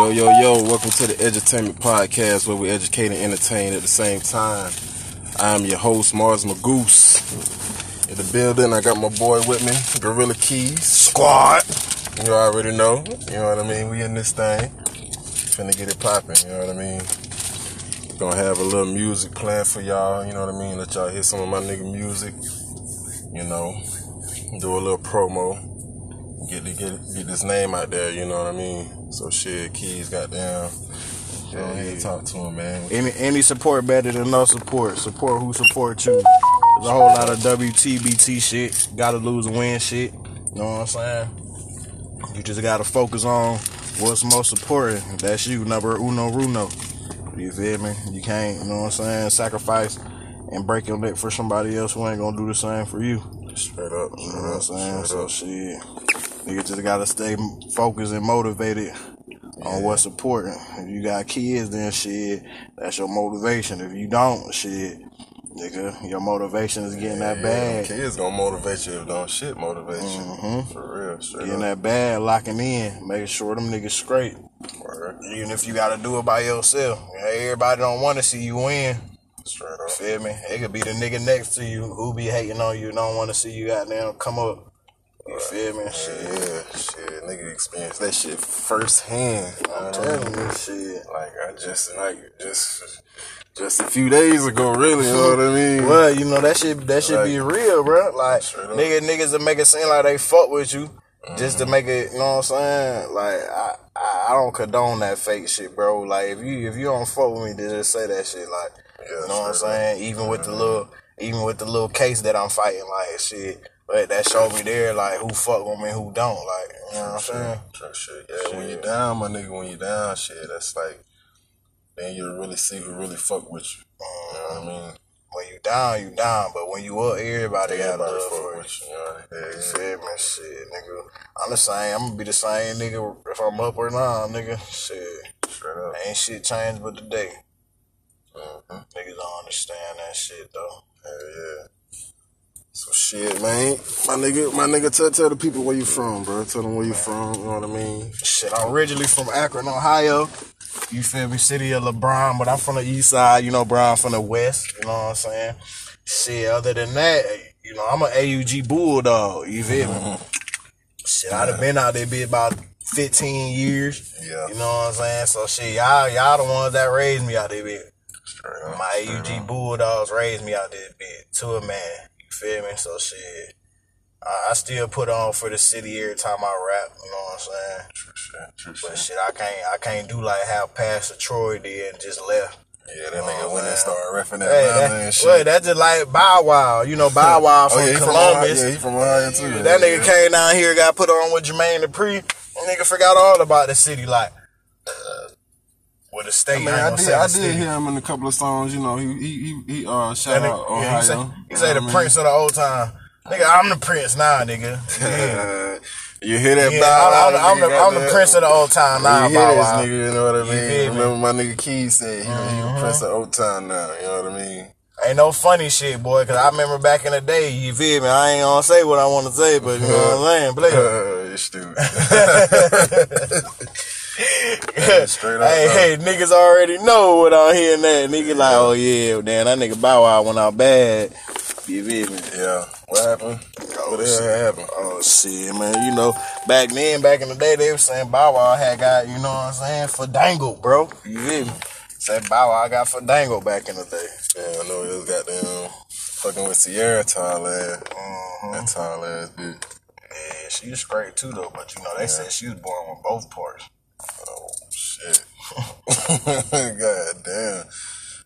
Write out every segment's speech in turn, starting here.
Yo, yo, yo, welcome to the Edutainment Podcast where we educate and entertain at the same time. I'm your host, Mars Magoose. In the building, I got my boy with me, Gorilla Keys. Squad. You already know. You know what I mean? We in this thing. Finna get it popping, you know what I mean? Gonna have a little music playing for y'all, you know what I mean? Let y'all hear some of my nigga music. You know, do a little promo. Get to get get this name out there, you know what I mean? So shit, Keys goddamn. Go ahead, talk to him, man. Any any support better than no support. Support who support you. There's a whole lot of WTBT shit. Gotta lose and win shit. You know what I'm saying? You just gotta focus on what's most important. That's you, number uno runo. You feel me? You can't, you know what I'm saying, sacrifice and break your neck for somebody else who ain't gonna do the same for you. Straight up, You know what I'm saying? So up. shit. Nigga just gotta stay focused and motivated on what's important. If you got kids, then shit, that's your motivation. If you don't, shit, nigga, your motivation is getting that Yeah, bad. Kids gonna motivate you if don't shit motivate you. Mm-hmm. For real, straight Getting up. that bad, locking in, making sure them niggas straight. Word. Even if you gotta do it by yourself. hey, Everybody don't wanna see you win. Straight up. Feel me? It could be the nigga next to you who be hating on you, don't wanna see you goddamn come up. You feel me? Shit. Yeah, shit, nigga experienced that shit firsthand. I'm uh-huh. telling you, shit. Like I just like just just a few days ago, really. You know what I mean? Well, you know that shit that should be real, bro. Like nigga, niggas that make it seem like they fuck with you just to mm-hmm. make it. You know what I'm saying? Like I, I, I don't condone that fake shit, bro. Like if you if you don't fuck with me, then just say that shit. Like Yeah, you know what I'm saying? Even with the mm-hmm. little, even with the little case that I'm fighting, like shit. But that showed me there, like who fuck with me, who don't. Like you know what I'm saying? True shit. Yeah, when you down, my nigga, when you down, shit, that's like then you really see who really fuck with you. You know what I mean? When you down, you down. But when you up, everybody got Everybody love fuck for with you. You know? Yeah, You feel me? Shit, nigga. I'm the same. I'm gonna be the same nigga if I'm up or down, nigga. Shit. Straight up. Ain't shit changed but the day. Mm-hmm. Niggas don't understand that shit though. Hell yeah. So shit, man. My nigga, my nigga, tell, tell the people where you from, bro. Tell them where you from. You know what I mean? Shit, I'm originally from Akron, Ohio. You feel me? City of LeBron, but I'm from the east side. You know, Brian from the west. You know what I'm saying? Shit, other than that, you know, I'm an AUG Bulldog. You feel me? Shit, I'd have been out there be about 15 years. Yeah. You know what I'm saying? So shit, y'all, y'all the ones that raised me out there, up. My AUG Bulldogs raised me out there, bitch. To a man. Feel me? So shit. I, I still put on for the city every time I rap. You know what I'm saying? True shit. True But shit. shit, I can't, I can't do like how Pastor Troy did and just left. Yeah, that nigga went and started repping that Hey, that, and shit. well, that's just like Bow Wow. You know, Bow Wow from oh, yeah, from Columbus. Ohio. Yeah, he from Ohio too. That nigga came down here, got put on with Jermaine Dupri. That nigga forgot all about the city, like uh, with the state. I mean, I, I did, I did hear him in a couple of songs. You know, he he he, he uh shout out nigga, yeah, he say, he say the prince of the old time. Nigga, I'm the prince now, nigga. Yeah, you hear that? yeah Bow I'm, I'm, the- I'm the, nigga, I'm the prince of the old time now, you hear Bow this Wow. nigga, you know what I mean? Remember my nigga Keys said he, he the prince of old time now. You know what I mean? Ain't no funny shit, boy, cause I remember back in the day, you feel me? I ain't gonna say what I wanna say, but you know what I'm saying? Play it. you stupid. Straight up. Hey, hey, niggas already know what I'm hearing that. Nigga like, oh yeah, damn, that nigga Bow Wow went out bad. You feel me? Yeah. What happened? what the hell happened? Oh shit, man. You know, back then, back in the day, they were saying Bow Wow had got, you know what I'm saying, for dangle, bro. You feel me? Said Bow Wow got for dangle back in the day. Yeah, I know it was goddamn fucking with Ciara tall ass. Mhm. That tall ass bitch. Yeah, she was straight too though, but you know, they said she was born with both parts. Shit. God damn.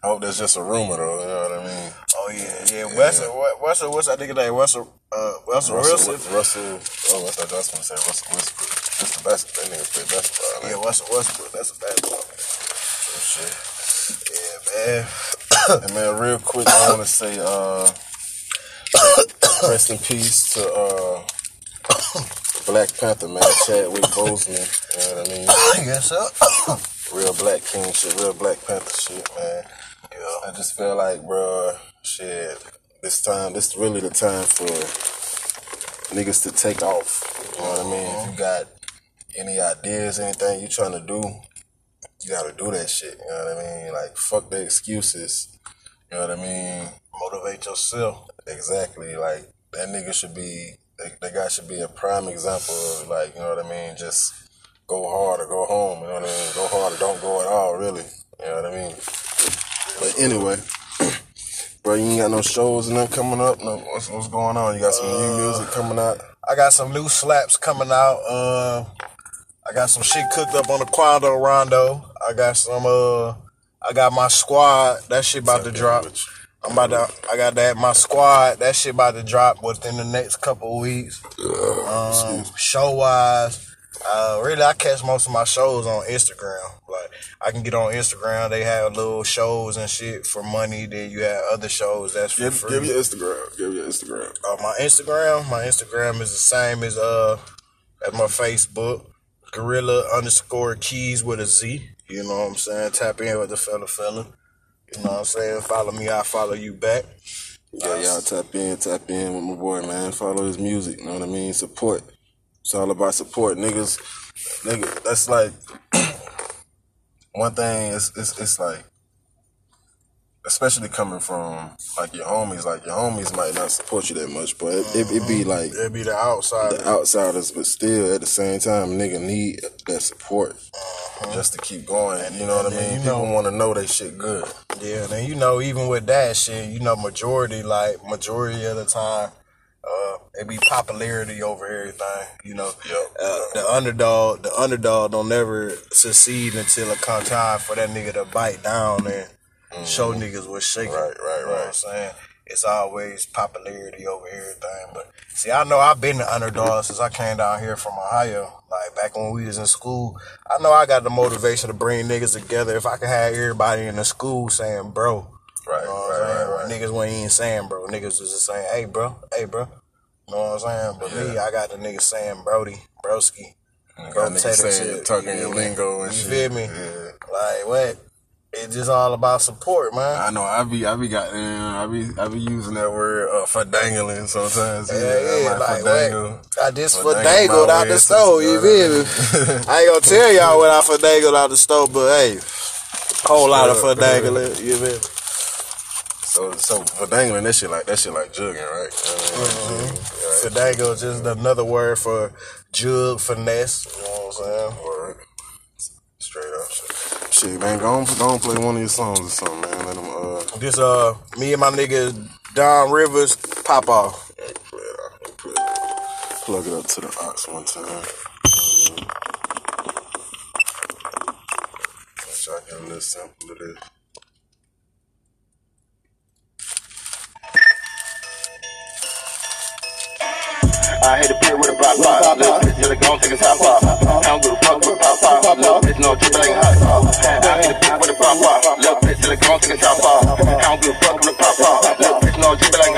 I hope that's just a rumor though, you know what I mean? Oh yeah, yeah. Wesson, what- Wesson, what's that nigga name? Wesson, uh, Wesson Russell, Wilson. Russell, oh, what's that? That's what I said. Russell Westbrook. That's the best. That nigga play basketball. Yeah, man. Wesson Westbrook. That's a bad one. Oh, shit. Yeah, man. And man, real quick, I want to say, uh, rest in peace to uh, Black Panther, man, Chadwick Boseman. You know what I mean? yes, sir. Real Black King shit, real Black Panther shit, man. Yeah. I just feel like, bruh, shit, this time, this is really the time for niggas to take off. You know what I mean? If you uh-huh. got any ideas, anything you trying to do, you gotta do that shit. You know what I mean? Like fuck the excuses. You know what I mean? Motivate yourself. Exactly. Like that nigga should be. That, that guy should be a prime example of like you know what I mean. Just go hard or go home. You know what I mean? Go hard or don't go at all. Really. You know what I mean? But anyway. Bro, you ain't got no shows and nothing coming up. No, what's, what's going on? You got some new music coming out. I got some new slaps coming out. Uh, I got some shit cooked up on the Quando Rondo. I got some. Uh, I got my squad. That shit about to drop. I'm about to. I got that my squad. That shit about to drop within the next couple of weeks. Um, show wise, uh, really, I catch most of my shows on Instagram. Like, I can get on Instagram. They have little shows and shit for money. Then you have other shows that's for Give, free. give your Instagram. Give your Instagram. Uh, my Instagram, my Instagram is the same as uh as my Facebook. Gorilla underscore keys with a Z. You know what I'm saying? Tap in with the fella fella. You know what I'm saying? Follow me, I follow you back. Yeah, y'all tap in, tap in with my boy, man. Follow his music. You know what I mean? Support. It's all about support, niggas. Nigga, that's like one thing. It's it's, it's like, especially coming from like your homies. Like your homies might not support you that much, but it, it, it be mm-hmm. like It'd be the outside. the outsiders, but still at the same time, nigga need that support just to keep going. You know what I mean? People want to know they shit good. Yeah, and you know, even with that shit, you know, majority, like majority of the time, uh, it be popularity over everything. You know, Yep. uh, the underdog, the underdog don't never succeed until it come time for that nigga to bite down and show niggas what's shaking. Mm-hmm. Right, right, You know what right. I'm saying? It's always popularity over everything. But see, I know I've been the underdog since I came down here from Ohio. Like back when we was in school, I know I got the motivation to bring niggas together. If I could have everybody in the school saying, "Bro," Right, You know what right, I'm saying? right, right. Niggas wasn't even saying bro. Niggas was just saying, hey bro, hey bro. You know what I'm saying? But me, I got the niggas saying Brody, broski. Niggas saying talking your lingo and you shit. feel me? Yeah. Like what? It's just all about support, man. I know I be I be got I be I be using that word uh, for dangling sometimes. Yeah, yeah, I'm like fadangle. I just finagled my out the store, you feel me? I ain't gonna tell y'all what I finagled out the store, but hey, whole lot of Sure. finagling, you feel me? So so for dangling that shit like that shit like jugging, right? Mm-hmm. Is just another word for jug, finesse, you know what I'm saying? Word. Straight up shit. Shit, man, go on, go on play one of your songs or something, man. Let them uh This uh, me and my nigga Don Rivers pop off. play it out. Play it. Plug it up to the ox one time. Um, Let y'all get a little sample of this. I hit a bit with a pop pop. Little bitch till it gon' take a top off. I don't give a fuck with pop pop. Little bitch no trippin' like hot a pop. Little bitch till it gon' take a top off. I don't give a fuck with pop pop. Little bitch no trippin' like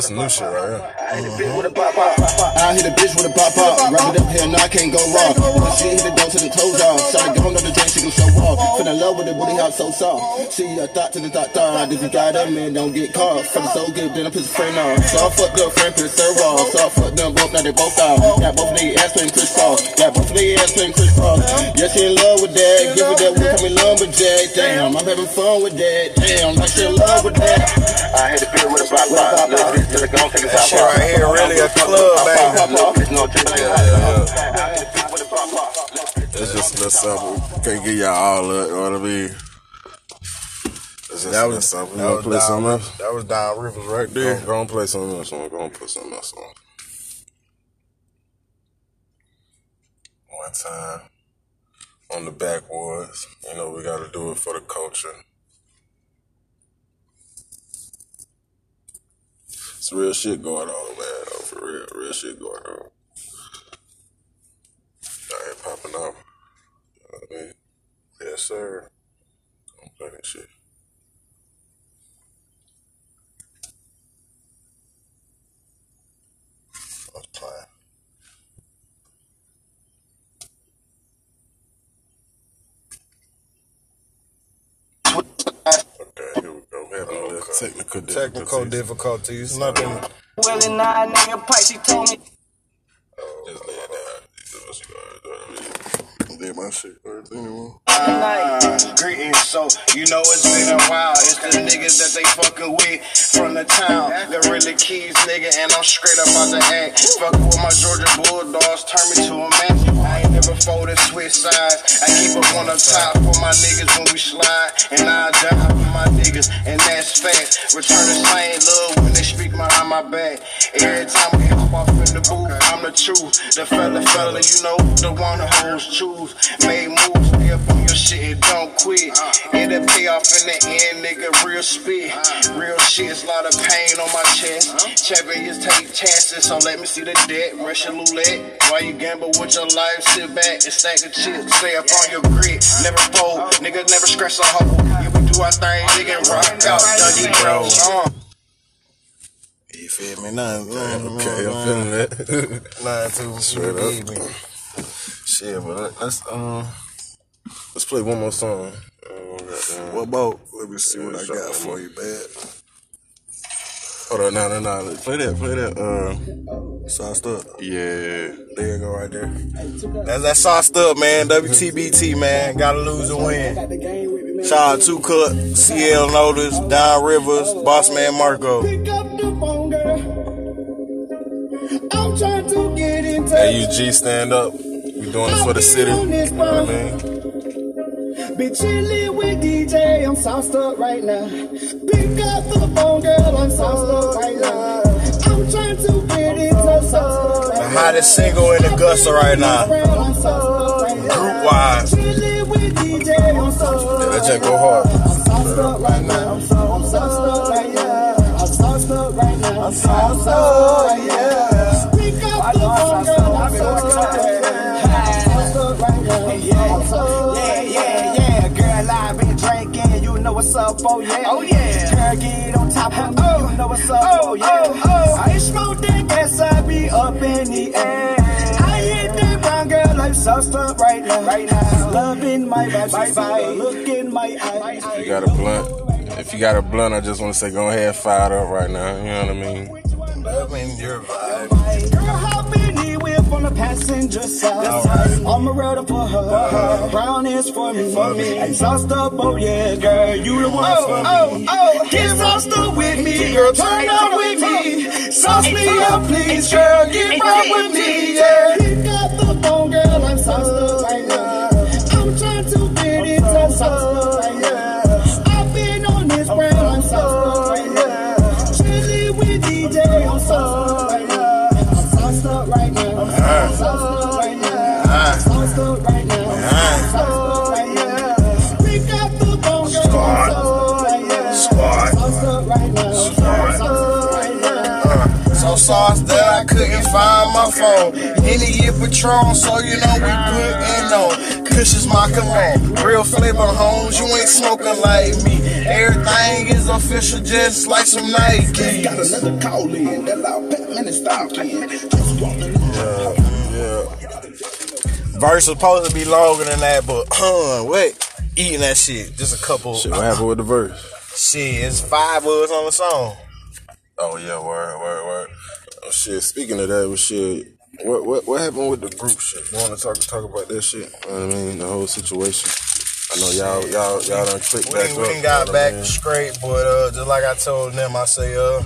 this some new shit right here. I hit a bit with a pop pop. I hit a bitch with a pop pop. Wrap it up here, now I can't go wrong. When she hit the door to the clothes off. Shot a gun on the drink, she can show off. Fell in love with the booty hop so soft. She a thought to the thought thought. If you got that man, don't get caught. Feeling so good, then I piss a friend off. So I fucked up friend, piss her off. So I fucked them both, now they both out. Got both of their ass playing Chris Cross. Got both of their ass playing Chris Cross. Yeah, she in love with that. Give her that wood, call me lumberjack. Damn, I'm having fun with that. Damn, like she in love with that. I hit a bit with a pop pop. Little bitch till it gon' take a top shit right here really a club, baby. Little bitch no trippin' like hot sauce. I hit a bit with a pop pop. It's just a little sample. Can't get y'all all up, you know what I mean? It's just That was little sample. You that wanna was play something else? that was Don Rivers right there. go and play something else on. Go and put something else on. One time on the backwoods. You know, we gotta do it for the culture. It's real shit going on, man. Though, for real, real shit going on. I ain't popping off. You know I mean? Yes, sir. Don't play that shit. I'm playing. Okay, here we go. We had a little technical Technical difficulties. Nothing. Well, and I nigga pipe, she told me. Just lay it down. Do you. Did my shit first anyway. Greetings, so you know it's been a while. It's the niggas that they fucking with from the town. The really keys, nigga, and I'm straight up out the act. Fuck with my Georgia Bulldogs, turn me to a man. Ain't never switch sides. I keep up on the top for my niggas when we slide, and I die for my niggas, and that's fact. Return the same love when they speak behind my back. Every time we hop off in the booth, I'm the truth. The fella, fella, you know, the one who holds choose. Made moves, stay up on your shit and don't quit. It'll pay off in the end, nigga. Real spit, real shit. A lot of pain on my chest. Champions take chances, so let me see the debt. Russian roulette. Why you gamble with your life? Sit back and stack the chips. Stay up on your grit. Never fold, nigga. Never scratch a hole. Yeah, we do our thing, nigga. Rock out, Dougie Bro. Uh. You feel me? Nothing. nothing, Okay, I'm feeling that. Nothing too. Straight up. me? Shit, but let- let's um, let's play one more song. Goddamn. What about? Let me see what I got for you, man. Hold on, no, no, no. Play that, play that. Uh, Sauced up. yeah. There you go, right there. That's that sauced up, man. WTBT, man. Gotta lose or win. Shout out to Cut, CL Notice, Don Rivers, Boss Man Marco. Pick up the. I'm trying to get in. AUG, stand up. We doing it for the city. You know what I mean? Be chillin' with DJ, I'm sauced up right now. Pick up the phone, girl, I'm sauced up right now. I'm trying to get in touch, sauced up right The hottest single in Augusta right now. I'm sauced up right now. Group wise. Chillin' with DJ, I'm sauced up. Yeah, that jank go hard. I'm sauced up right now. So- I'm sauced up right now. I'm sauced up right now. I'm sauced up, yeah. Pick up the phone, girl, I'm sauced up right now. I'm sauced up right now. I'm sauced up You know what's up, oh yeah. Oh yeah. Girl, get on top of me. You know what's up, oh, oh yeah. Oh, oh. I smoke that gas, I be up in the air. I hit that brown girl, I'm sauced up right now. Right now. Loving my vibes, bye bye. Look in my eyes. You got a blunt, if you got a blunt, I just want to say go ahead, fire it up right now. You know what I mean? Loving your vibe. Girl, hop passenger side. I'm a rider for her. Uh-huh. Brown is for me. For me. Exhaust up, oh yeah, girl, you the one oh, for me. Oh, oh, get sauced up with me, girl, turn up with me. Sauce me up, please, girl, get right with me, yeah. Pick up the phone, girl, I'm sauced up right now. I'm trying to get in touch, sauced up right now. Up right now. I'm sauced up right now. Pick up the girl, I'm sauced up right now. Squad. Sauced up right now. Sauced up right now. So sauce that I couldn't find my phone. Any year Patron, so you know we putting on. Kush is my cologne. Real flavor homes, you ain't smoking like me. Everything is official, just like some Nikes. Got another call in. That loud pet man is talking. Just walking. Verse supposed to be longer than that, but huh, wait. Eating that shit. Just a couple. Shit, what happened with the verse? Shit, it's five words on the song. Oh yeah, word, word, word. Oh, shit. Speaking of that, well, shit. What what what happened with the group shit? You want to talk talk about that shit? You know I mean, the whole situation. I know y'all y'all y'all done clicked We back up. we ain't got you know what I back mean? straight, but uh, just like I told them, I say, uh,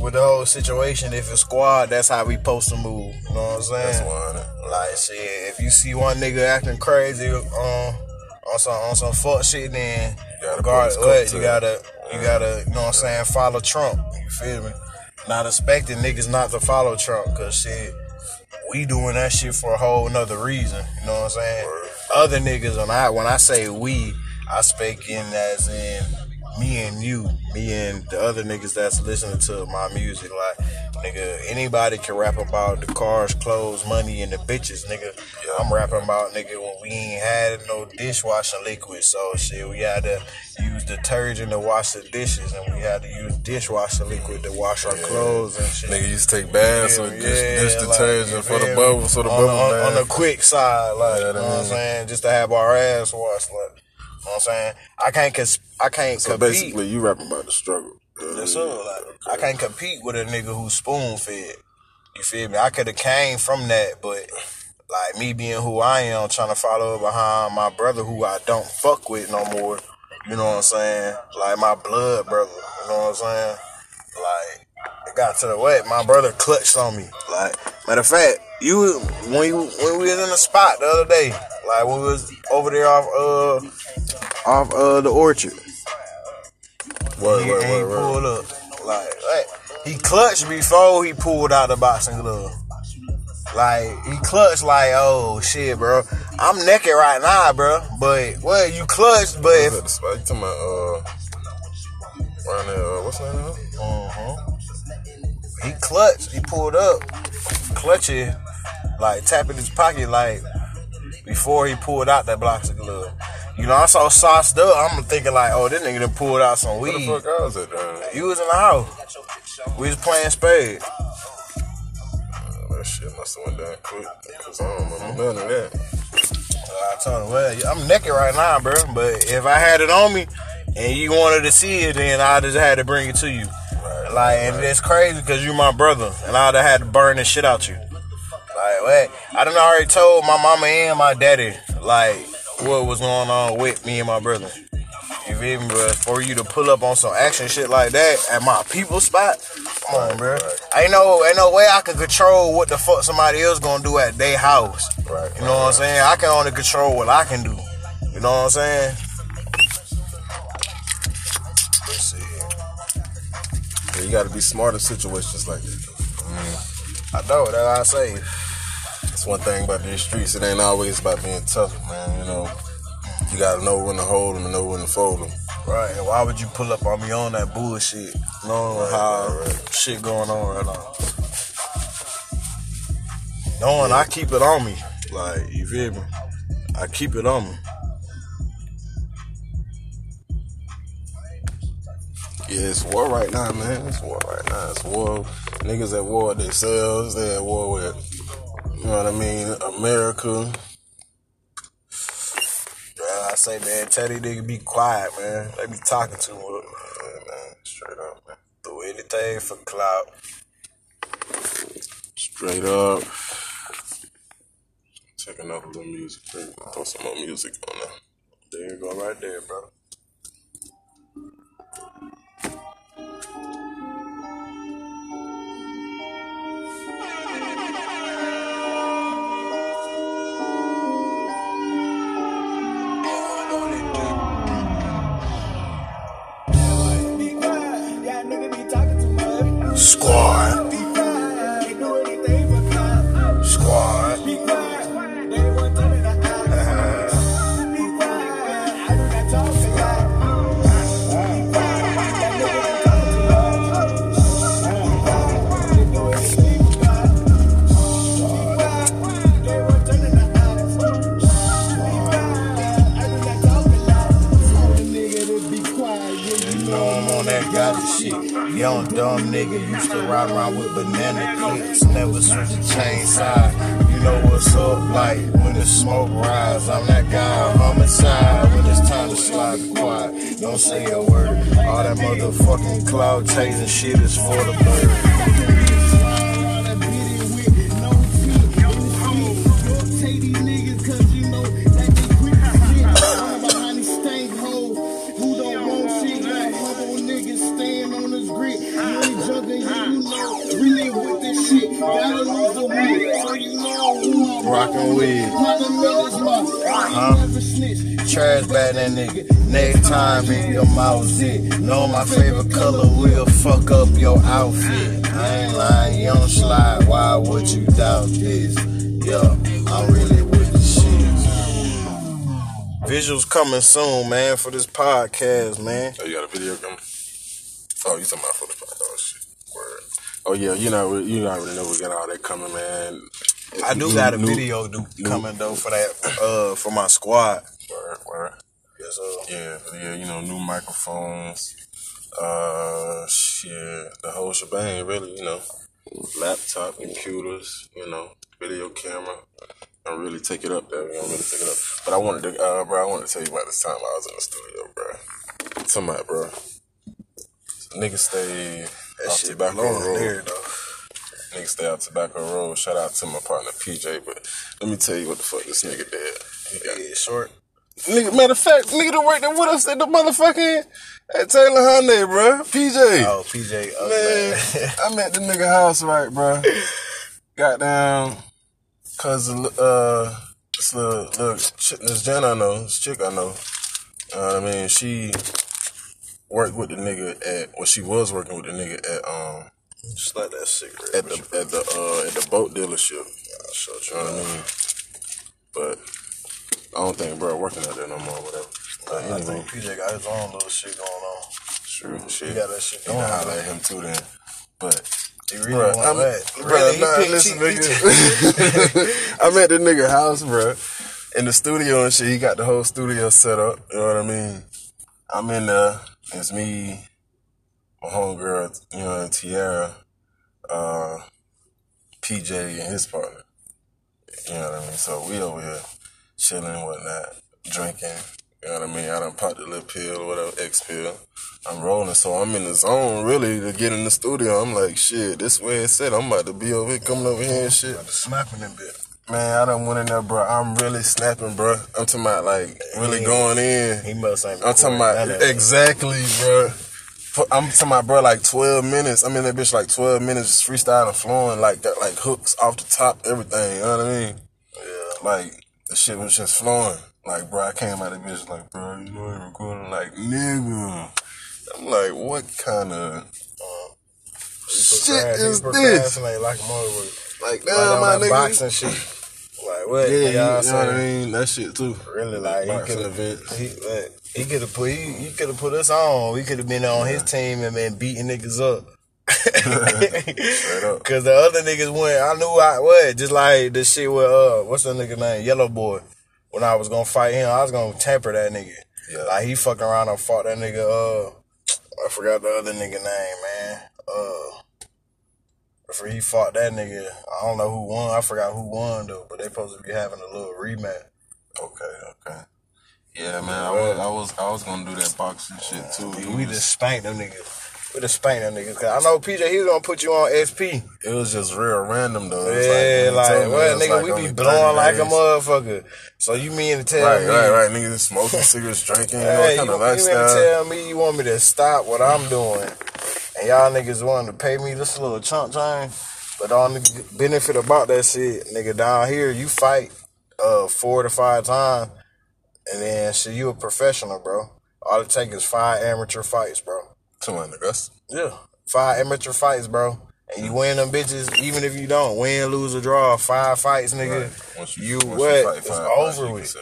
with the whole situation, if it's squad, that's how we supposed to move. You know what I'm saying? That's one. Like shit, if you see one nigga acting crazy um, on some on some fuck shit, then regardless what, you gotta you gotta you know what I'm saying follow Trump. You feel me? Not expecting niggas not to follow Trump, cause shit, we doing that shit for a whole nother reason. You know what I'm saying? Other niggas, and I when I say we, I speak in as in me and you, me and the other niggas that's listening to my music. Like, nigga, anybody can rap about the cars, clothes, money, and the bitches, nigga. I'm rapping about nigga when we ain't had no dishwashing liquid, so shit, we had to use detergent to wash the dishes, and we had to use dishwasher liquid to wash our clothes and shit. Nigga used to take baths with dish, dish like, detergent for the bubbles, so the on, bubble on, on the quick side, like Yeah, you know what I'm saying, just to have our ass washed, like you know what I'm saying. I can't, cons- I can't So compete. basically, you rapping about the struggle. That's all. Uh, like, I can't compete with a nigga who's spoon fed. You feel me? I could have came from that, but like me being who I am, trying to follow behind my brother who I don't fuck with no more. You know what I'm saying? Like my blood brother. You know what I'm saying? Like it got to the way My brother clutched on me. Like matter of fact, you when you when we was in the spot the other day, like when we was over there off uh off uh the orchard. Word, he word, word, word. pulled up. Like, like he clutched before he pulled out the boxing glove. Like he clutched like, oh shit, bro. I'm naked right now, bro. But well, you clutched, but What's if the spot? You talking about, uh, around there, uh, what's the name uh-huh. he clutched, he pulled up, clutching, like tapping his pocket, like before he pulled out that boxing glove. You know, I saw sauced up. I'm thinking like, oh, this nigga done pulled out some Where the weed. fuck I was at, uh, You was in the house. We was playing spades. that shit must have went down quick. Cause I don't remember none of that. I told him, well, I'm naked right now, bro. But if I had it on me and you wanted to see it, then I just had to bring it to you. Like, and it's crazy because you my brother, and I'd have had to burn this shit out to you. Like, what? I done already told my mama and my daddy, like, what was going on with me and my brother. You feel me, bro? For you to pull up on some action shit like that at my people spot, come on, bro. Ain't no, ain't no way I can control what the fuck somebody else gonna do at their house. Right. You know what I'm saying? I can only control what I can do. You know what I'm saying? Let's see. Yeah, you gotta be smart in situations like this. I know that's what I say. That's one thing about these streets. It ain't always about being tough, man. You know, you gotta know when to hold them and know when to fold them. Right, and why would you pull up on me on that bullshit? Knowing how shit going on right now. Knowing I keep it on me. Like, you feel me? I keep it on me. Yeah, it's war right now, man. It's war right now. It's war. Niggas at war with themselves. They at war with, you know what I mean, America. Yeah, I say, man, Teddy nigga be quiet, man. They be talking. Yeah, man. Straight up, man. Do anything for clout. Straight up. Check another little music. Throw some more music on there. There you go, right there, bro. Fuck up your outfit. I ain't lying, you don't slide. Why would you doubt this? Yo, I'm really with the shit. Visuals coming soon, man, for this podcast, man. Oh, you got a video coming? Oh, you talking about for the oh shit. Word. Oh yeah, you know you already know we got all that coming, man. I do got a new- video do, new- coming though for that uh for my squad. Word, word. Yes, sir. Yeah, yeah, you know, new microphones, uh, shit, the whole shebang, really, you know, laptop, computers, you know, video camera, I really take it up there, you know, really take it up. But I wanted to, uh, bro, I wanted to tell you about this time I was in the studio, bro. About, bro. Nigga stay That off shit Tobacco Road. there though. Nigga stay out Tobacco Road. Shout out to my partner PJ. But let me tell you what the fuck this nigga did. He got Yeah, short. Nigga, matter of fact, nigga that worked with us at the motherfucking at Taylor Hyundai, bro. PJ. Oh, PJ. Oh, Man, man. I'm at the nigga house, right, bro. Got down, cause uh, this little, little chick, this Jen I know, this chick I know. What I mean? She worked with the nigga at, well, she was working with the nigga at um Just like that cigarette. at the at the uh at the boat dealership. So you know what I mean? But I don't think bro working out there no more, whatever. But I anyway, think PJ got his own little shit going on. true shit. He got that shit You going know, on. holla at him too then. But He really Bruh, want I'm, that. bruh, Really, nah, listen, nigga. I'm at the nigga house, bruh. In the studio and shit. He got the whole studio set up. You know what I mean? I'm in there. It's me, my homegirl, you know, Tiara, uh, PJ, and his partner. You know what I mean? So we over here chilling whatnot, drinking. You know what I mean? I done popped a little pill or whatever, X pill. I'm rolling, so I'm in the zone really to get in the studio. I'm like, shit, this way it's set. I'm about to be over here, coming over here and shit. Snapping them bit. Man, I done went in there, bro. I'm really snapping, bro. I'm talking about like really He- going in. He must ain't I'm talking about that. exactly, bro. I'm talking about, bro, like 12 minutes. I'm in that bitch like 12 minutes, just freestyling, flowing, like got like hooks off the top, everything. You know what I mean? Yeah. Like the shit was just flowing. Like, bro, I came out of the like, bro, you know you recording like nigga. I'm like, what kind of shit is this? Like. Like, Like damn, on my nigga. boxing shit. Like what? Yeah, you, know what I'm what I mean? That shit too. Really, like he could have, he, like, he could have put, he, he could have put us on. We could have been on his team and been beating niggas up. Cause the other niggas went, I knew I what, just like the shit with uh, what's that nigga name, Yellow Boy. When I was gonna fight him, I was gonna temper that nigga. Yeah. Like he fucking around and fought that nigga. Uh, I forgot the other nigga name, man. Uh, after he fought that nigga, I don't know who won. I forgot who won though, but they supposed to be having a little rematch. Okay, okay. Yeah, man, I was, I was, I was gonna do that boxing shit too. We, we just spanked them niggas. Just spanked them niggas. Cause I know PJ, he was gonna put you on SP. It was just real random though. Yeah, like, me well, nigga, like we be blowing like a motherfucker. So you mean to tell me Right, me? right, right. Niggas smoking cigarettes, drinking, you know, Hey, what kind you, of you mean to tell me you want me to stop what I'm doing, and y'all niggas wanting to pay me this little chunk change? But on the only benefit about that shit, nigga, down here you fight uh four to five times, and then shit, you a professional, bro. All it take is five amateur fights, bro. Come on, niggas. Yeah. Five amateur fights, bro. And you win them bitches, even if you don't win, lose, or draw. Five fights, nigga. Once You, once what? fight it's five fights, over with.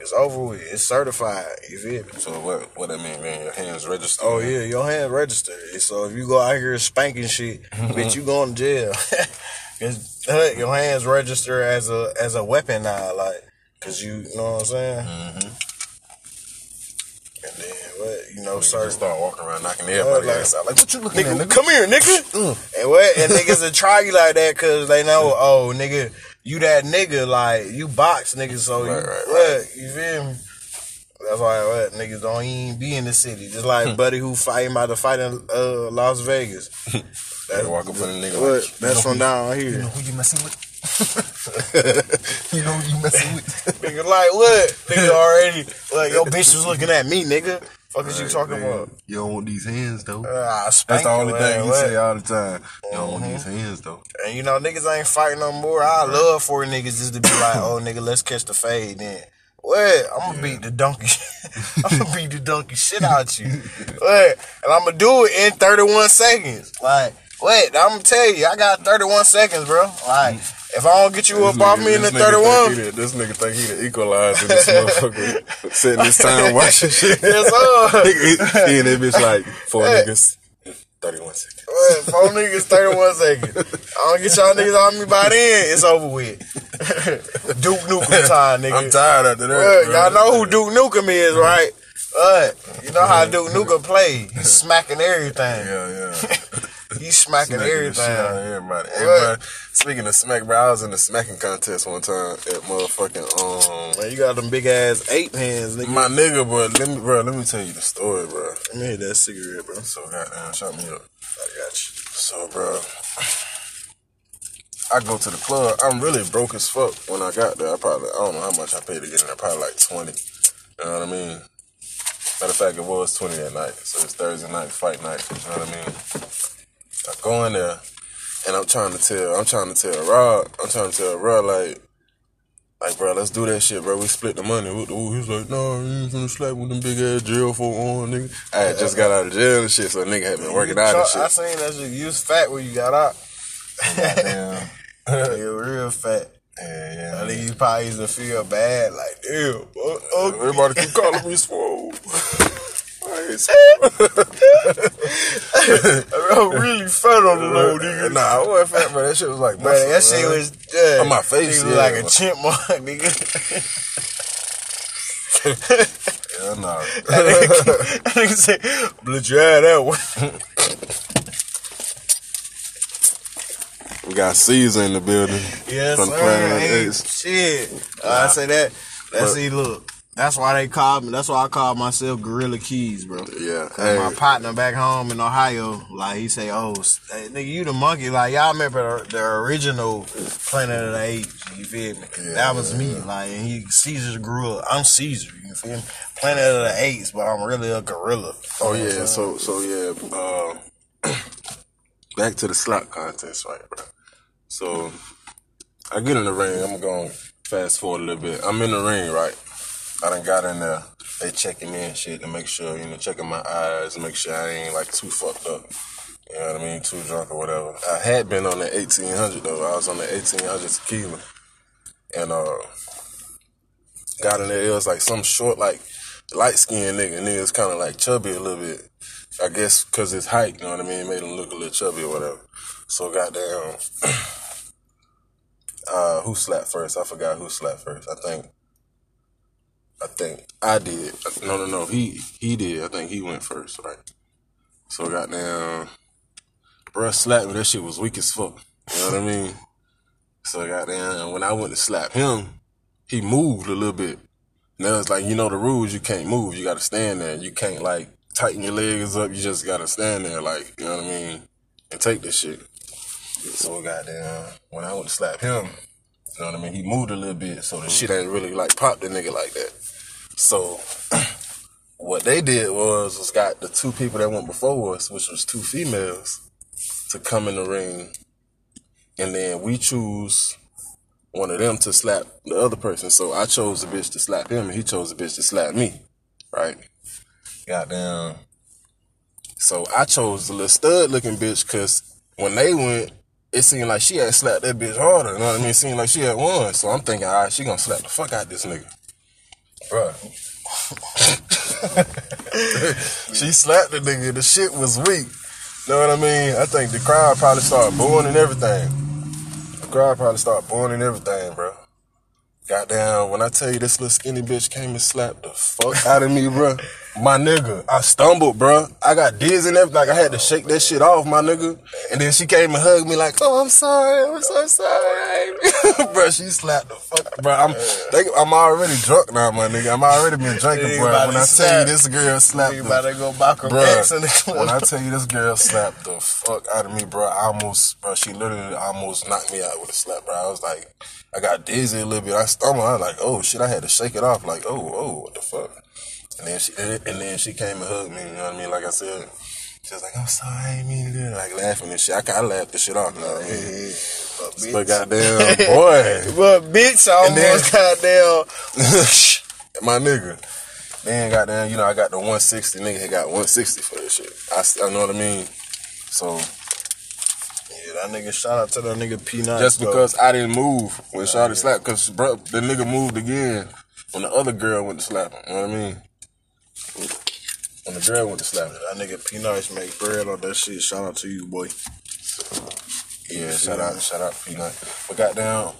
It's over with. It's certified. You feel me? So what? What that mean, man? Your hands registered. Oh yeah, your hand registered. So if you go out here spanking shit, bitch, you going to jail. 'Cause, your hands register as a as a weapon now, like, cause you, you know what I'm saying. Mm-hmm. What? You know, sir. start walking around knocking everybody like- ass out. Like, what you looking Nigga, at, nigga? come here, nigga. Mm. And what? And niggas will try you like that because they know, mm. oh, nigga, you that nigga, like you box, nigga. So you, Right, right. You feel me? That's why what niggas don't even be in the city. Just like hmm. Buddy who fighting about to fight in uh, Las Vegas. They walk up on a nigga What? like, That's from down here. You know who you messing with? you know who you messing with? nigga, like what? Nigga already like your bitch was looking at me, nigga. Fuck is you talking Man, about? You don't want these hands though. Uh, That's the only thing he what? say all the time. You don't want these hands though. And you know, niggas ain't fighting no more. I love for niggas just to be like, oh nigga, let's catch the fade then. What? I'm gonna beat the donkey. I'm gonna beat the donkey shit out you. What? And I'm gonna do it in 31 seconds. Like, what? I'm gonna tell you, I got 31 seconds, bro. Like, if I don't get you up off me in the 31, think he This nigga think he the equalizer. This motherfucker sitting this time watching shit. yes, sir. he, he and that bitch like four Hey. niggas. 31 seconds. What? Four niggas, 31 seconds. I don't get y'all niggas on me by then, it's over with. Duke Nukem time, nigga. I'm tired after that. Y'all know who Duke Nukem is, right? But you know how Duke Nukem play. He's smacking everything. Yeah, yeah. He's smacking Smacking the shit out of everything. everybody. Speaking of smack, bro, I was in the smacking contest one time at motherfucking um Man, you got them big ass ape hands, nigga. my nigga, bro. Let me, bro. Let me tell you the story, bro. Let me hit that cigarette, bro. So goddamn, shut me up. I got you. So, bro, I go to the club. I'm really broke as fuck when I got there. I probably, I don't know how much I paid to get in there. Probably like 20. You know what I mean? Matter of fact, it was 20 that night. So it's Thursday night, fight night. You know what I mean? I go in there and I'm trying to tell, I'm trying to tell Rod, I'm trying to tell Rod, like, like, bro, let's do that shit, bro. We split the money. Ooh, He's like, no, you ain't finna slap with them big ass jail for on, nigga. I had just got out of jail and shit, so nigga had been working out and shit. I seen that shit. You was fat when you got out. Damn. you real fat. Yeah, yeah. I think you probably used to feel bad, like, damn, Everybody keep calling me swole. I ain't I'm really fat on the low, nigga. Nah, I wasn't fat, bro. That shit was like Bro, that shit man. was yeah. On my face, Nigga yeah. like a chipmunk, nigga. Yeah, nah. that nigga say, "Let you have that one." we got Caesar in the building. Yes, From sir. Planet Hey, Apes. shit. I say that. That's But- see, look. That's why they called me. That's why I call myself Gorilla Keys, bro. Yeah. Hey, my partner back home in Ohio, like he say, "Oh, hey, nigga, you the monkey." Like y'all remember the, the original Planet of the Apes? You feel me? that was me. Like and he Caesar grew up. I'm Caesar. You feel me? Planet of the Apes, but I'm really a gorilla. oh yeah, so so yeah. Uh, back to the slot contest, right, bro? So I get in the ring. I'm going fast forward a little bit. I'm in the ring, right? I done got in there. They checking and shit to make sure, you know, checking my eyes, to make sure I ain't like too fucked up. You know what I mean? Too drunk or whatever. I had been on the 1800 though. I was on the 1800 tequila. And, uh, got in there. It was like some short, like, light skinned nigga. And was kind of like chubby a little bit. I guess because his height, you know what I mean, made him look a little chubby or whatever. So goddamn, uh, who slapped first? I forgot who slapped first. I think, I think I did. No, no, no. He he did. I think he went first, right? So goddamn, bruh slapped me. That shit was weak as fuck. You know what I mean? So goddamn, when I went to slap him, he moved a little bit. Now it's like you know the rules. You can't move. You got to stand there. You can't like tighten your legs up. You just got to stand there, like you know what I mean, and take this shit. So goddamn, when I went to slap him, you know what I mean, he moved a little bit, so the shit ain't really like pop the nigga like that. So what they did was was got the two people that went before us, which was two females, to come in the ring, and then we choose one of them to slap the other person. So I chose the bitch to slap him, and he chose the bitch to slap me, right? Goddamn. So I chose the little stud looking bitch because when they went, it seemed like she had slapped that bitch harder. You know what I mean? It seemed like she had won. So I'm thinking, all right, she gonna slap the fuck out this nigga. Bruh. she slapped the nigga. The shit was weak. Know what I mean? I think the crowd probably started booing and everything. The crowd probably started booing and everything, bro. Goddamn, when I tell you this little skinny bitch came and slapped the fuck out of me, bro. My nigga, I stumbled, bro. I got dizzy and everything. Like, I had to shake that shit off, my nigga. And then she came and hugged me like, oh, I'm sorry. I'm so sorry. bro, she slapped the fuck, bro. I'm, they, I'm already drunk now, my nigga. I'm already been drinking, bro. When I tell you this girl slapped You about to go Malcolm X in the club. when I tell you this girl slapped the fuck out of me, bro, I almost, bro, she literally almost knocked me out with a slap, bro. I was like, I got dizzy a little bit. I stumbled. I was like, oh shit, I had to shake it off. Like, oh, oh, what the fuck? And then she, and then she came and hugged me. You know what I mean? Like I said, she was like, I'm sorry, I ain't mean to do that. Like laughing and shit. I kind of laughed the shit off. You know what I mean? But goddamn, boy. But bitch, I almost goddamn. my nigga. Then goddamn, you know, I got the 160. Nigga had got 160 for this shit. I, I know what I mean. So Yeah, that nigga. Shout out to that nigga P Nice. just because I didn't move when Shawty slapped, because the nigga moved again when the other girl went to slap him. You know what I mean? When the girl went to slap him. that nigga P Nice make bread on that shit. Shout out to you, boy. Yeah, shout out, shout out, Peanut. But goddamn.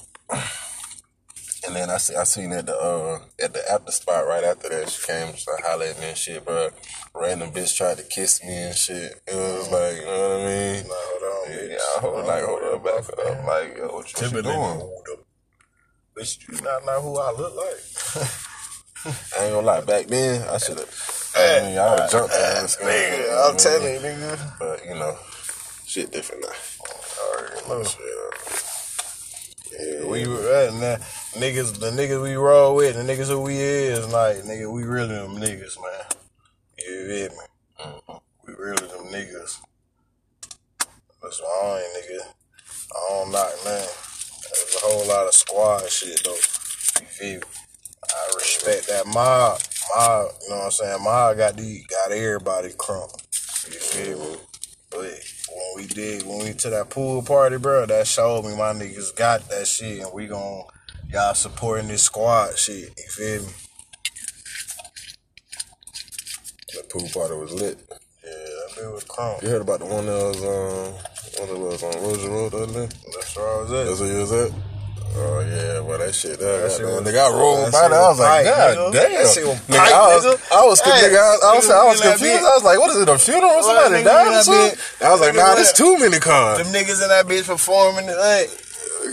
And then I see, I seen at the uh at the after spot right after that she came and started holler at me and shit, bro. Random bitch tried to kiss me and shit. It was like, you know what I mean? Hold on, Yeah, bitch. yeah, I hold like hold up, back up, like yo, what you, what you Timberland doing? Bitch, you not know who I look like. I ain't gonna lie, back then I should have. I mean, I would jumped that ass. Nigga, I'm telling you, nigga. But, you know, shit different now. Already know shit. Yeah, We uh, nah, niggas, the niggas we roll with, the niggas who we is, like nigga, we really them niggas, man. You feel me? Mm-hmm. We really them niggas. That's why I ain't nigga. I don't knock man. There's a whole lot of squad shit though. You feel me? Respect that mob. Mob, you know what I'm saying? Mob got the got everybody crunk. You feel me? But when we did, when we to that pool party, bro, that showed me my niggas got that shit, and we gon' y'all supporting this squad shit. You feel me? The pool party was lit. Yeah, that bit was crunk. You heard about the one that was, um, one that was on Roger Road the other day? That's where I was at. That's where you was at? Oh, yeah, well, that shit, that, shit that was- nigga, I rolled by shit there. I was was like, God nigga. damn. That shit was Nigga, tight, I was, nigga. I was, Hey, nigga, I, I was, I was confused. I was like, what is it, a funeral? Somebody died or something? I was like, nah, there's too many cars. Them niggas in that bitch performing like,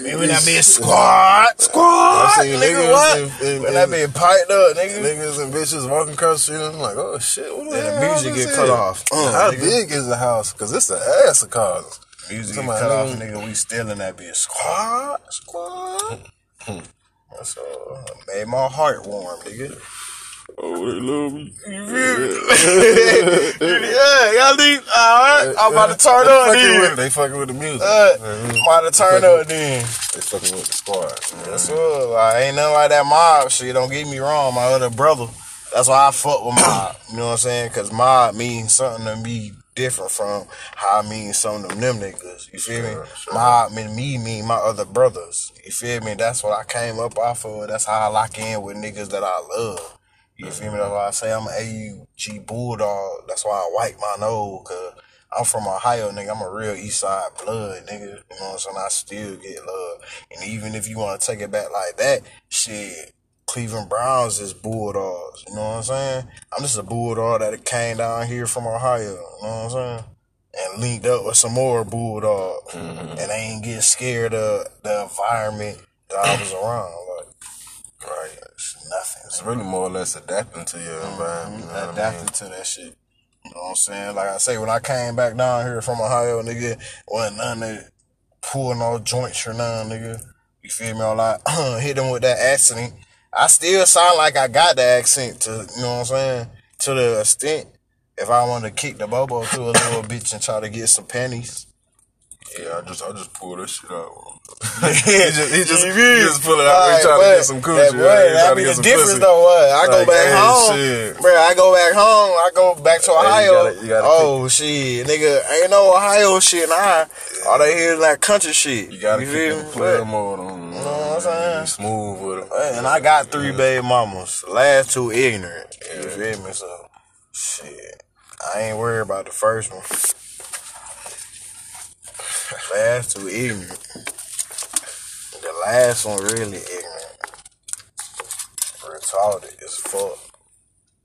when that bitch squad, squad, I nigga, niggas what? and- and- when that bitch piped up, nigga. Niggas and bitches walking across the street. I'm like, oh shit, what the the music get cut off. Uh, How nigga. big is the house? Cause it's the ass of cars. Music Come get cut off, nigga. nigga. We still in that bitch. Squad, squad. That's uh, made my heart warm, nigga. Oh, they love me. yeah, y'all need. Alright, I'm about to turn They up fucking with They fucking with the music. Uh, Mhm. I'm about to turn up then. They fucking with the squad. That's what. Like, ain't nothing like that mob shit. Don't get me wrong, my other brother. That's why I fuck with mob. You know what I'm saying? Cause mob means something to me different from how I mean some of them them niggas. You feel me? Sure, sure. Mob mean me mean my other brothers. You feel me? That's what I came up off of. That's how I lock in with niggas that I love. You feel me? That's mm-hmm. why I say I'm an AUG bulldog. That's why I wipe my nose, cause I'm from Ohio, nigga. I'm a real East Side blood, nigga. You know what I'm saying? I still get love. And even if you want to take it back like that, shit, Cleveland Browns is bulldogs. You know what I'm saying? I'm just a bulldog that came down here from Ohio. You know what I'm saying? And linked up with some more bulldogs. Mm-hmm. And they ain't get scared of the environment that I was around. Like, right, it's nothing. It's really more or less adapting to your environment. Mm-hmm. you know what I mean? adapting to that shit. You know what I'm saying? Like I say, when I came back down here from Ohio, nigga, wasn't none that pulling no joints or none, nigga. You feel me? All like hit them with that accent. I still sound like I got the accent to, you know what I'm saying? To the extent if I want to kick the bobo to a little bitch and try to get some pennies. Yeah, I just I just pull this shit out. he just- he just- he just pull it out, he trying to get some coochie, yeah, boy, he that trying be to get the difference pussy. though. What I go back hey, home, shit. bro. I go back home. I go back to you Ohio. gotta- you gotta oh shit, nigga, ain't no Ohio shit. Nah, all they hear is that country shit. You gotta keep feel the player mode on. You know what I'm saying? Smooth with it. and I got three baby mamas. Last two ignorant. You feel me? So shit, I ain't worried about the first one. Last two ignorant. Last one really ignorant. Retarded as fuck.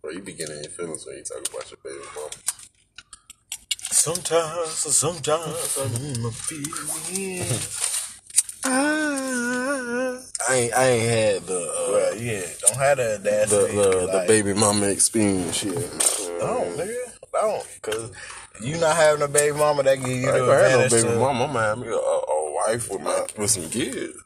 Bro, you be getting your feelings when you talk about your baby mama. Sometimes, sometimes I'm a feeling. I ain't, I ain't had the, uh, well, yeah, don't have the The audacity. the, the like, baby mama experience shit. Don't, nigga, don't, cause you not having a baby mama that give you I the ain't had no advantage baby to. mama. I'm gonna have me a, a wife with my with some kids.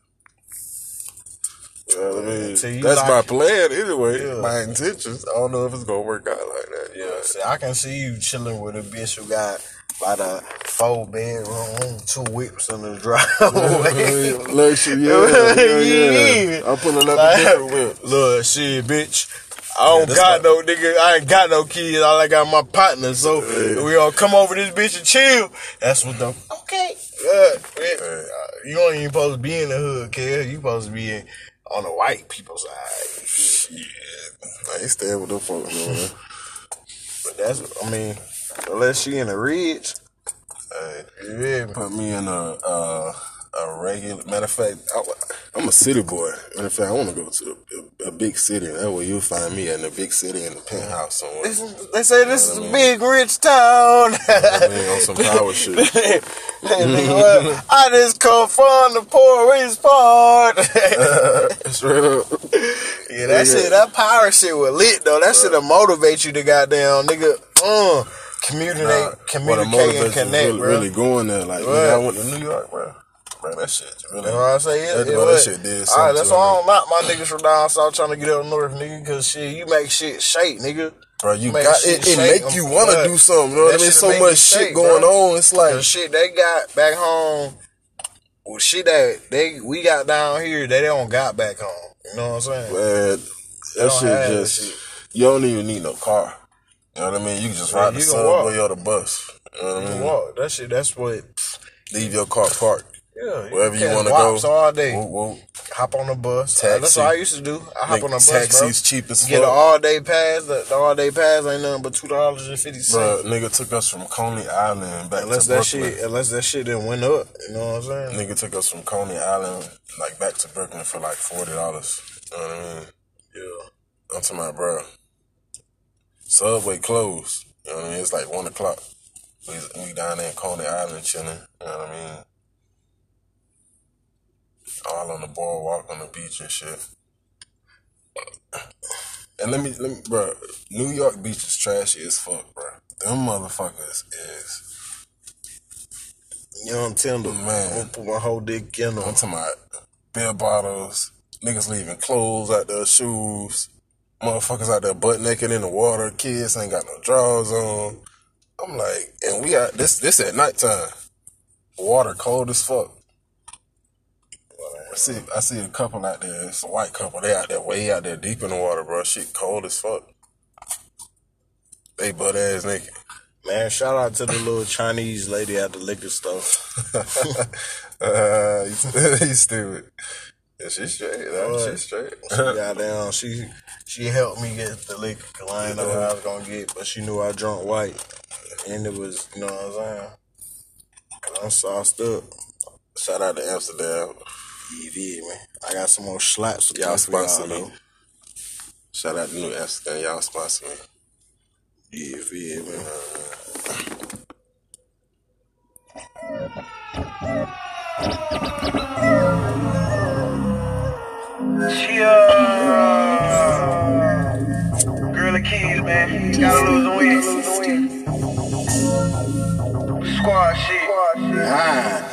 You know what I mean? Till you That's like- my plan anyway. Yeah. My intentions. I don't know if it's gonna work out like that. Yeah, see, I can see you chilling with a bitch who got about a four bedroom, two whips in the driveway. Luxury, yeah, yeah, yeah. Yeah. I'm pulling up Like, a different whip. Look, shit, bitch. I don't that's got no nigga. I ain't got no kids. All I got my partner. So we all come over this bitch and chill. That's what the okay. Yeah, yeah. Uh, you ain't even supposed to be in the hood, kid. You supposed to be in, on the white people's side. Shit. I ain't staying with them folks. But that's, I mean, unless she in the ridge. Uh, you? Put me in a uh, a regular. Matter of fact, I, I'm a city boy. And in fact, I want to go to a, a, a big city. That way you'll find me in a big city in the penthouse somewhere. This They say this is a big rich town. I mean, on some power shit. I just come from the poorest part. Straight real. yeah, that shit, that power shit was lit though. That shit'll motivate you to goddamn nigga, uh, communicate, Nah, communicate and connect, really, bro. really going there. Like, Right. nigga, I went to New York, bro. Bro, that shit really. You know what I'm saying? That, It, it that shit did All right, that's why I don't knock my niggas from down south trying to get up north, nigga. Cause shit, you make shit shake, nigga. Bro, you Make got it. It shake make you want to do something. You know what I mean? So much you shit shake, going bro. on. It's like the shit they got back home, well, shit that they we got down here, they don't got back home. You know what I'm saying? man, that shit just. shit. You don't even need no car. You know what I mean? You can just Yeah, ride the you can walk. subway or the bus. You know what I mean? walk. That shit. That's what. Leave your car parked Yeah, wherever you want to go. all day. Whoop, whoop. Hop on the bus. Taxi. That's what I used to do. I hop Nigga, on the bus, taxi's bro. cheap as Get an all day pass. The, the all day pass ain't nothing but two dollars and fifty Bro, nigga took us from Coney Island back Unless to that Brooklyn. shit, unless that shit didn't went up. You know what I'm saying? Nigga took us from Coney Island like back to Brooklyn for like forty dollars. You know what I mean? Yeah. I'm talking about, bro. Subway closed. You know what I mean? It's like one o'clock. We, we down there in Coney Island chilling. You know what I mean? All on the boardwalk on the beach and shit. And let me, let me, bro. New York beach is trashy as fuck, bro. Them motherfuckers is You know what I'm tender, Man. I'm gonna put my whole dick in I'm them. talking about beer bottles, niggas leaving clothes out their shoes, motherfuckers out there butt naked in the water, kids ain't got no drawers on. I'm like, and we out this this at nighttime. Water cold as fuck. I see I see a couple out there, it's a white couple, they out there way out there deep in the water, bro. Shit cold as fuck. They butt ass naked. Man, shout out to the little Chinese lady at the liquor store. uh, he's, stupid. Yeah, she's straight. though. What? She's straight. She got down. She she helped me get the liquor 'cause I didn't know what I was gonna get, but she knew I drunk white, and it was you know what I'm saying. I'm sauced up. Shout out to Amsterdam. You feel me? I got some more slaps. Y'all for y'all, sponsor me. Shout out to New Amsterdam. Y'all sponsor me. Yeah, you feel me? She, uh, girl of keys, man. Gotta lose the weight. Squad shit. Ah,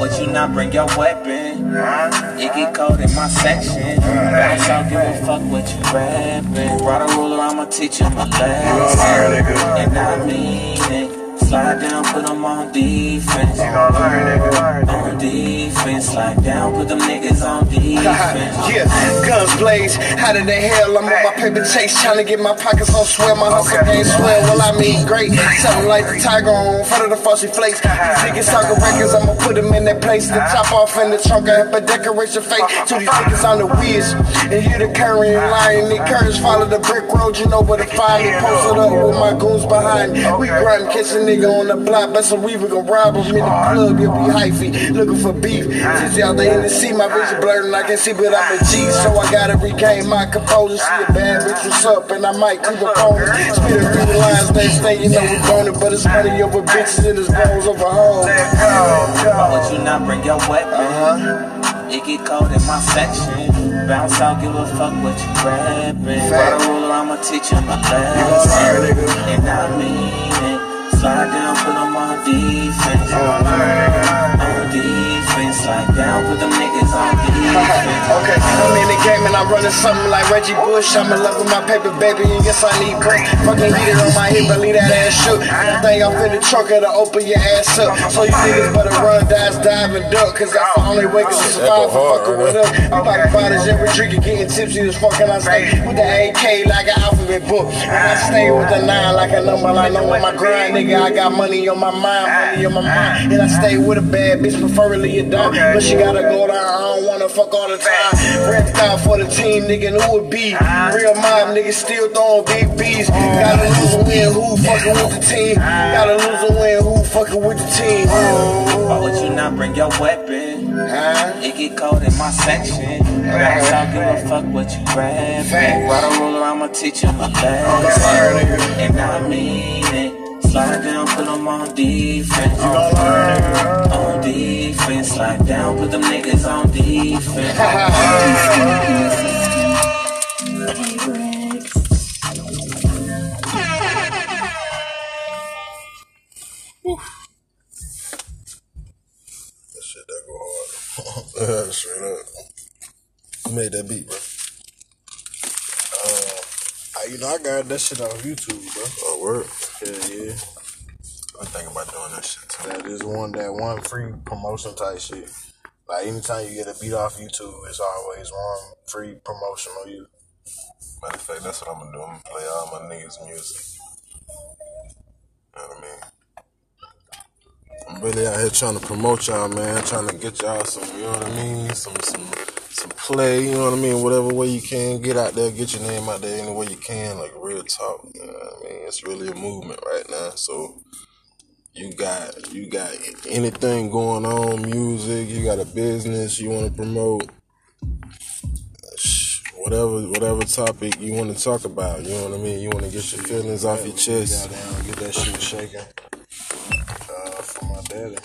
Would you not bring your weapon? It get cold in my section. Bounce out, give a fuck what you rapping. Brought a ruler, I'ma teach him a lesson. And I mean it. Slide down, put them on defense. On defense, slide down, put them niggas on defense. yeah, guns blaze, hotter than hell. I'm on my paper chase, trying to get my pockets on swell. My hustle game swell, well, I mean great. Something like the tiger on front of the fussy flakes. These niggas talking records, I'ma put them in their place. The top off in the trunk, I have a decoration fake. To these niggas on the wheels, and you the current lion. The curtains follow the brick road, you know where to find me. Posted up with my goons behind me. We grind, catch a nigga on the block, but some weaver gon' rob him in the club. You'll be hyphy, looking for beef. Just out there in the sea, my vision blurred and I can see, but I'm a G, so I gotta regain my composure. See a bad bitch, what's up, and I might keep a phone. Spit a few lines, next thing you know we burning, but it's money over bitches and it's bones over hoes. Why would you not bring your weapon? Uh-huh. It get cold in my section. Bounce out, give a fuck what you rapping. Brought a ruler, I'ma teach him a lesson. And I mean it. Slide down, put on defense. On defense, slide down, put them niggas on defense. Okay, I'm in the game and I'm running something like Reggie Bush. I'm in love with my paper, baby, and yes, I need coke. Fucking heater on my hip, but leave that ass shook. I think I'm in the trunk her to open your ass up. So you niggas better run, dive, dive, and duck, cause that's the only way to survive for fucking with us. We poppin' bottles every drink and getting tipsy as fuck, and I stay with the AK like an alphabet book. And I stay with the nine like a number, like know on my grind, nigga. I got money on my mind, money on my mind. And I stay with a bad bitch, preferably a dime. Time. But she gotta go down, I don't wanna fuck all the time. Rent out for the team, nigga, and who it be? Real mob niggas still throwing big B's. Gotta lose or win, who fucking with the team? Gotta lose or win, who fucking with the team? Why would you not bring your weapon? Huh? It get cold in my section. I give a fuck what you grabbing. Ride a ruler, I'ma teach him a lesson. And I mean it. Slide down, put them on defense. On defense. Slide down, put them niggas on defense. That I, you know, I got that shit off YouTube, bro. Oh, word. Yeah, yeah. I'm thinking about doing that shit too. That is one that one free promotion type shit. Like anytime you get a beat off YouTube, it's always one free promotion on you. Matter of fact, that's what I'm gonna do. I'm gonna play all my niggas' music. You know what I mean? I'm really out here trying to promote y'all, man. Trying to get y'all some, you know what I mean? Some, some, some play. You know what I mean? Whatever way you can, get out there, get your name out there any way you can. Like real talk. You know what I mean? It's really a movement right now. So you got you got anything going on, music. You got a business you want to promote. Whatever, whatever topic you want to talk about, you know what I mean. You want to get your feelings off your chest. Goddamn, get that shit shaking. Uh, for my daddy.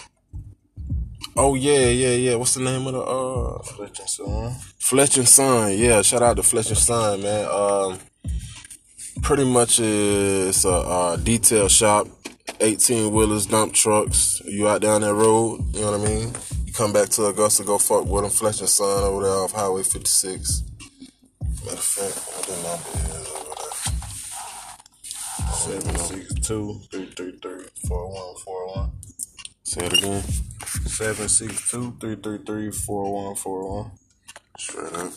Oh yeah, yeah, yeah. What's the name of the uh Fletch and Son. Fletch and Son? Yeah, shout out to Fletch and Son, man. Um, pretty much it's a uh, detail shop, eighteen wheelers, dump trucks. You out down that road, you know what I mean. You come back to Augusta, go fuck with them. Fletch and Son over there off Highway fifty six. Matter of fact, what the number is over there? Seven six two three three three four one four one. Say it again. Seven six two three three three four one four one. Straight up.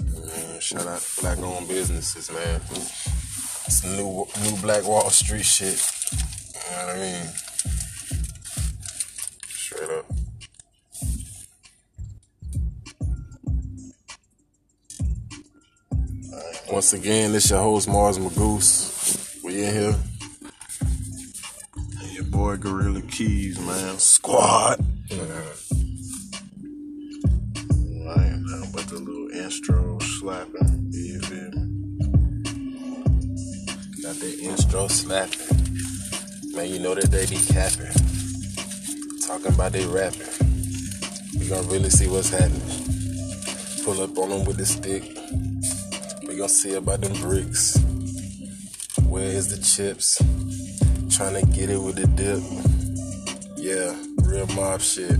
Man, shout out to black owned businesses, man. It's new new Black Wall Street shit. You know what I mean? Straight up. Once again, this your host Mars Magus. We in here. Boy Guerilla Keyes, man. Squad. Yeah. I ain't nothing but the little intro slapping. You feel me? Got that intro slapping. Man, you know that they be capping. Talking about they rapping. We gonna really see what's happening. Pull up on them with the stick. We gonna see about them bricks. Where is the chips? Trying to get it with the dip. Yeah, real mob shit.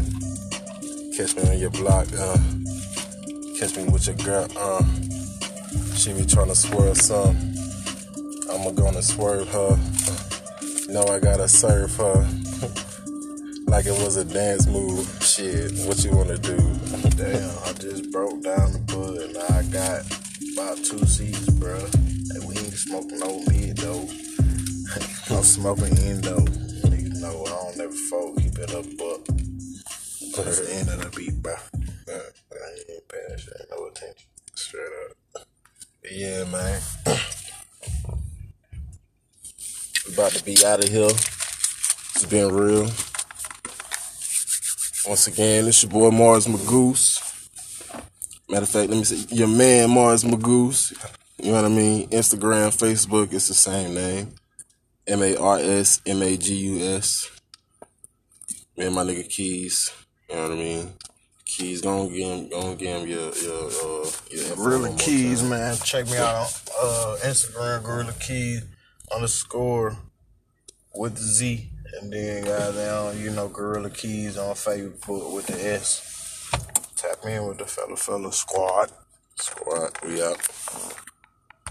Catch me on your block, uh. Catch me with your girl, uh. She be trying to swerve some. I'ma gonna swerve her. Know I gotta serve her. like it was a dance move. Shit, what you wanna do? Damn, I just broke down the bud. Now I got about two seeds, bruh. And we ain't smoking no mid though. I'm smoking endo. Niggas know I don't never fold. Keep it up, but that's the end of the beat, bruh. I ain't paying no attention. Straight up. Yeah, man. About to be out of here. It's been real. Once again, it's your boy Mars Magus. Matter of fact, let me see. your man Mars Magus. You know what I mean? Instagram, Facebook, it's the same name. M A R S M A G U S. Me and my nigga Keys. You know what I mean? Keys, gonna give him, gonna give him your your uh your Guerilla Keyes, time. man. Check me out on uh, Instagram, Guerilla Keyes underscore with the Z. And then goddamn, you know, Guerilla Keyes on Facebook with the S. Tap in with the fella fella squad. Squad, we out.